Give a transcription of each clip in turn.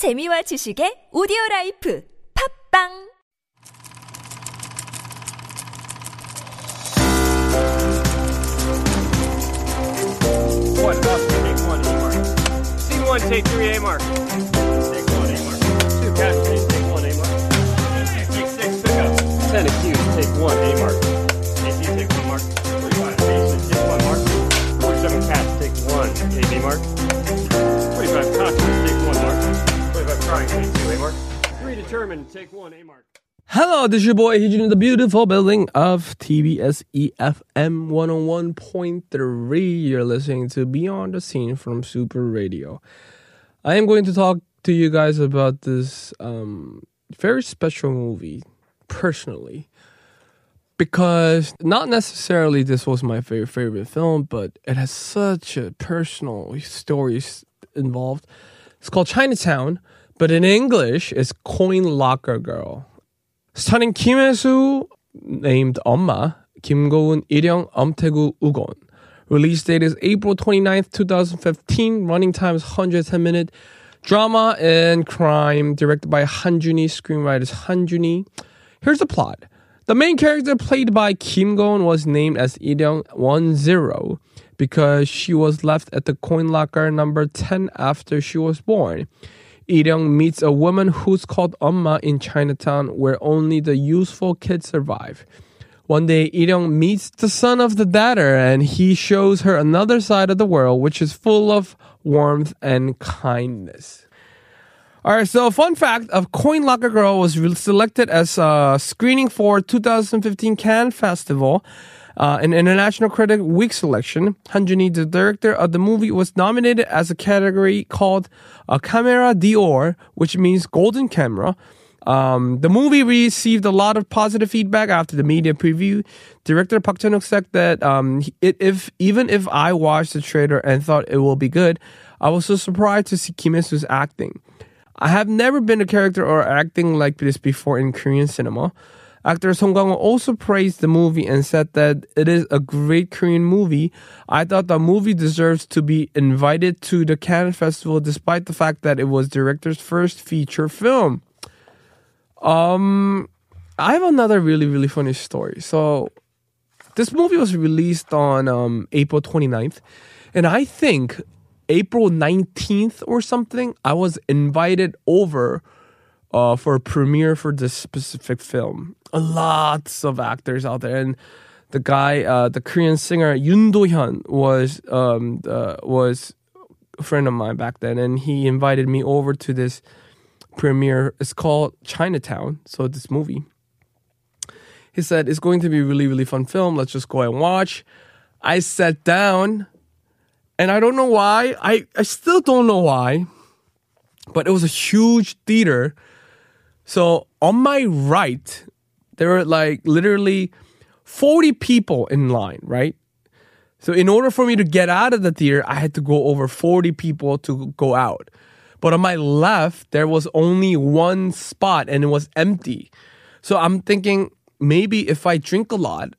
재미와 지식의 오디오 라이프 팝빵 One, up, take one, A mark. Scene one, take three, A mark. Take one, A mark. Two, cash, take, take one, A mark. Take six, pick up. Ten, accused, take one, A mark. AC, take one mark. Forty-five, patient, take one mark. Forty-seven, cash, take one, A, A mark. Forty-five, cautious, take one mark. Forty-five, trying, take two, A mark. Three, determined, take one, A mark. Hello, this is your boy Hijun in the beautiful building of TBS EFM 101.3. You're listening to Beyond the Scene from Super Radio. I am going to talk to you guys about this um, very special movie, personally, because not necessarily this was my favorite favorite film, but it has such a personal stories involved. It's called Chinatown, but in English, it's Coin Locker Girl. Starring Kim Hee-soo, named 엄마, Kim Go-eun, Ilyoung, Umtaegu, Ugon. Release date is April 29th, 2015. Running time is 110 minutes. Drama and crime, directed by Han Jun-hee, screenwriters Han Jun-hee. Here's the plot. The main character played by Kim Go-eun was named as Ilyoung 10 because she was left at the coin locker number 10 after she was born. Ilyoung meets a woman who's called Amma in Chinatown where only the useful kids survive. One day, Ilyoung meets the son of the debtor and he shows her another side of the world which is full of warmth and kindness. All right, so fun fact of Coin Locker Girl was selected as a screening for 2015 Cannes Festival. Uh, an International Critic Week selection, Han Jun-hee, the director of the movie, was nominated as a category called uh, Camera d'Or, which means golden camera. Um, the movie received a lot of positive feedback after the media preview. Director Park Chan-wook said that um, it, if even if I watched the trailer and thought it will be good, I was so surprised to see Kim Hee-soo's acting. I have never been a character or acting like this before in Korean cinema. Actor Song Kang-ho also praised the movie and said that it is a great Korean movie. I thought the movie deserves to be invited to the Cannes Festival despite the fact that it was director's first feature film. Um, I have another really, really funny story. So, this movie was released on um, April 29th, and I think April 19th or something, I was invited over uh, for a premiere for this specific film. Lots of actors out there, and the guy, uh, the Korean singer Yoon Do Hyun, was um, uh, was a friend of mine back then, and he invited me over to this premiere. It's called Chinatown. So this movie. He said it's going to be a really really fun film. Let's just go and watch. I sat down, and I don't know why. I I still don't know why, but it was a huge theater. So on my right, there were like literally 40 people in line, right? So in order for me to get out of the theater, I had to go over 40 people to go out. But on my left, there was only one spot and it was empty. So I'm thinking maybe if I drink a lot,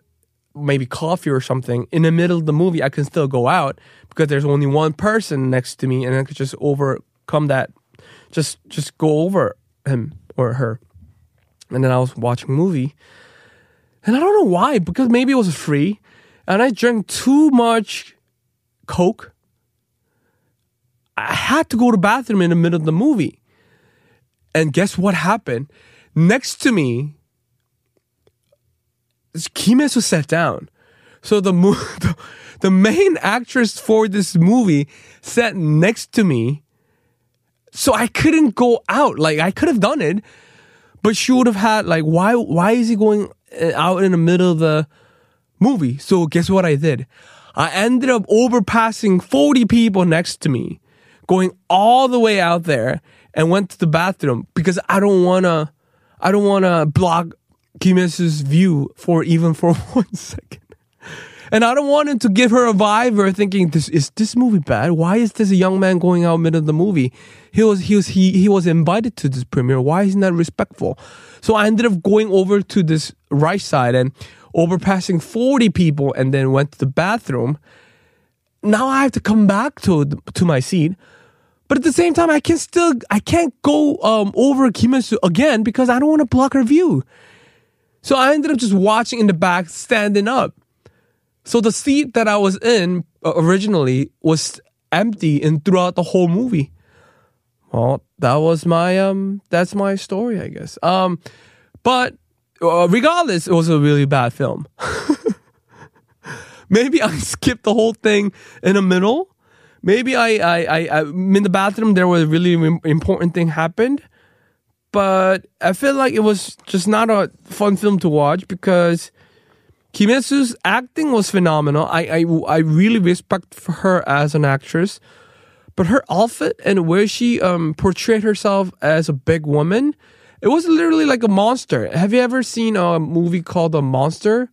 maybe coffee or something, in the middle of the movie, I can still go out because there's only one person next to me and I could just overcome that, just just go over him or her. And then I was watching a movie. And I don't know why, because maybe it was free. And I drank too much Coke. I had to go to the bathroom in the middle of the movie. And guess what happened? Next to me, Kim Hee-soo sat down. So the, mo- the the main actress for this movie sat next to me so I couldn't go out. Like I could have done it, but she would have had like why why is he going uh, out in the middle of the movie? So guess what I did? I ended up overpassing 40 people next to me, going all the way out there and went to the bathroom because I don't want to I don't want to block Kim view for even for one second. And I don't want him to give her a vibe or thinking this is this movie bad? Why is this young man going out middle of the movie? He was he was he he was invited to this premiere. Why isn't that respectful? So I ended up going over to this right side and overpassing 40 people and then went to the bathroom. Now I have to come back to to my seat. But at the same time, I can still I can't go um, over Kim again because I don't want to block her view. So I ended up just watching in the back, standing up. So the seat that I was in uh, originally was empty and throughout the whole movie. Well, that was my um that's my story, I guess. Um but uh, regardless, it was a really bad film. Maybe I skipped the whole thing in the middle. Maybe I, I, I, I in the bathroom there was a really important thing happened, but I feel like it was just not a fun film to watch because Kim Soo's acting was phenomenal. I, I, I really respect her as an actress, but her outfit and where she um, portrayed herself as a big woman, it was literally like a monster. Have you ever seen a movie called A Monster?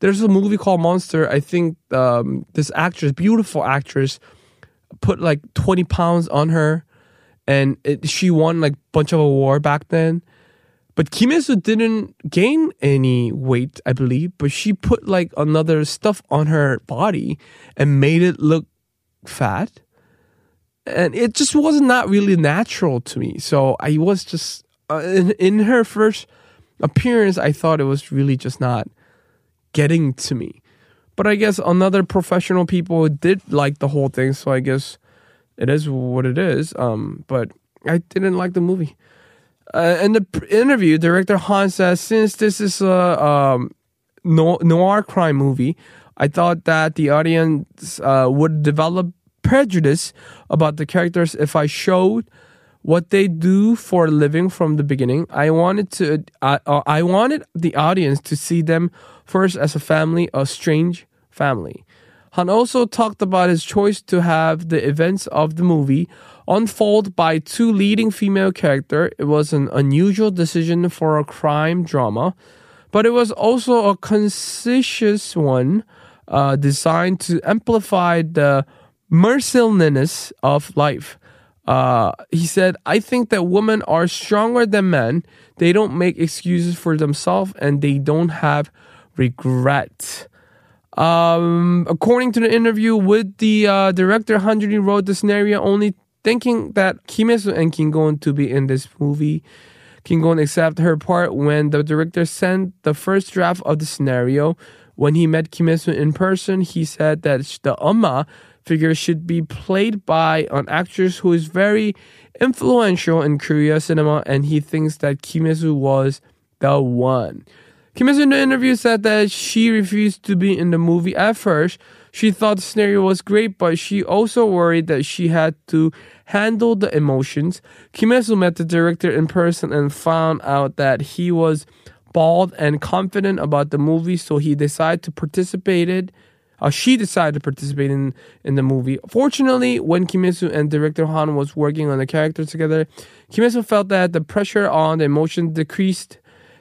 There's a movie called Monster. I think um, this actress, beautiful actress, put like 20 pounds on her, and it, she won like a bunch of award back then. But Kim didn't gain any weight, I believe, but she put like another stuff on her body and made it look fat. And it just was not really natural to me. So I was just uh, in in her first appearance, I thought it was really just not getting to me. But I guess another professional people did like the whole thing, so I guess it is what it is. Um, but I didn't like the movie. Uh, in the interview, director Han says, since this is a um, noir crime movie, I thought that the audience uh, would develop prejudice about the characters if I showed what they do for a living from the beginning. I wanted to, uh, uh I wanted the audience to see them first as a family, a strange family. Han also talked about his choice to have the events of the movie unfold by two leading female characters. It was an unusual decision for a crime drama, but it was also a conscientious one uh, designed to amplify the mercilessness of life. Uh, he said, I think that women are stronger than men. They don't make excuses for themselves and they don't have regret. Um, according to the interview with the uh, director, Han Jun-hee wrote the scenario only thinking that Kim Soo and Kim Gon to be in this movie. Kim Gon accepted her part when the director sent the first draft of the scenario. When he met Kim Soo in person, he said that the Amma figure should be played by an actress who is very influential in Korea cinema, and he thinks that Kim Soo was the one. Kim Soo in the interview said that she refused to be in the movie at first. She thought the scenario was great, but she also worried that she had to handle the emotions. Kim Soo met the director in person and found out that he was bald and confident about the movie, so he decided to participate. It. Uh, she decided to participate in, in the movie. Fortunately, when Kim Soo and director Han was working on the character together, Kim Soo felt that the pressure on the emotion decreased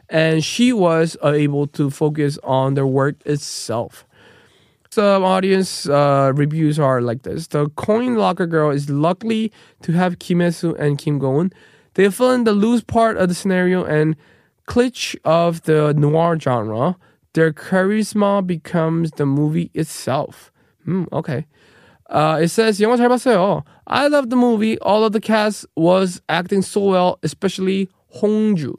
and she was uh, able to focus on the work itself. Some audience uh, reviews are like this: The coin locker girl is lucky to have Kim Soo and Kim Go They fill in the loose part of the scenario and cliché of the noir genre. Their charisma becomes the movie itself. Hmm, okay. Uh, it says 영화 잘 봤어요. I love the movie. All of the cast was acting so well, especially Hongju.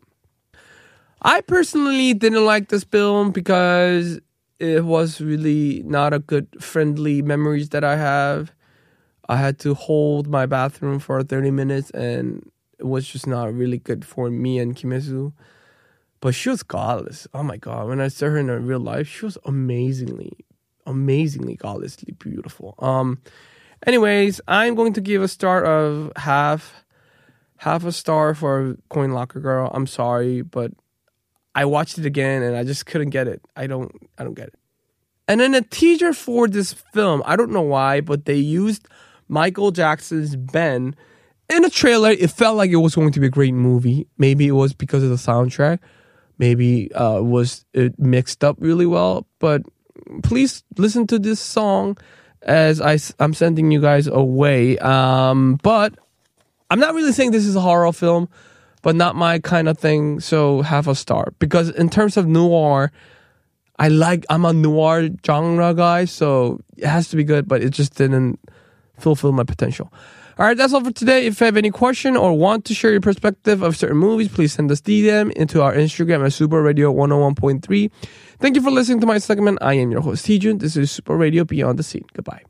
I personally didn't like this film because it was really not a good friendly memories that I have. I had to hold my bathroom for 30 minutes and it was just not really good for me and Kim Soo. But she was godless. Oh my god. When I saw her in real life, she was amazingly, amazingly godlessly beautiful. Um anyways, I'm going to give a star of half half a star for Coin Locker Girl. I'm sorry, but I watched it again and I just couldn't get it. I don't I don't get it. And then a teaser for this film, I don't know why, but they used Michael Jackson's Ben in a trailer. It felt like it was going to be a great movie. Maybe it was because of the soundtrack. Maybe uh, was it mixed up really well. But please listen to this song as I, I'm sending you guys away. Um, but I'm not really saying this is a horror film but not my kind of thing. So half a star because in terms of noir, I like I'm a noir genre guy, so it has to be good. But it just didn't fulfill my potential. All right, that's all for today. If you have any question or want to share your perspective of certain movies, please send us DM into our Instagram at Super Radio 101.3. Thank you for listening to my segment. I am your host, Heejun. This is Super Radio Beyond the Scene. Goodbye.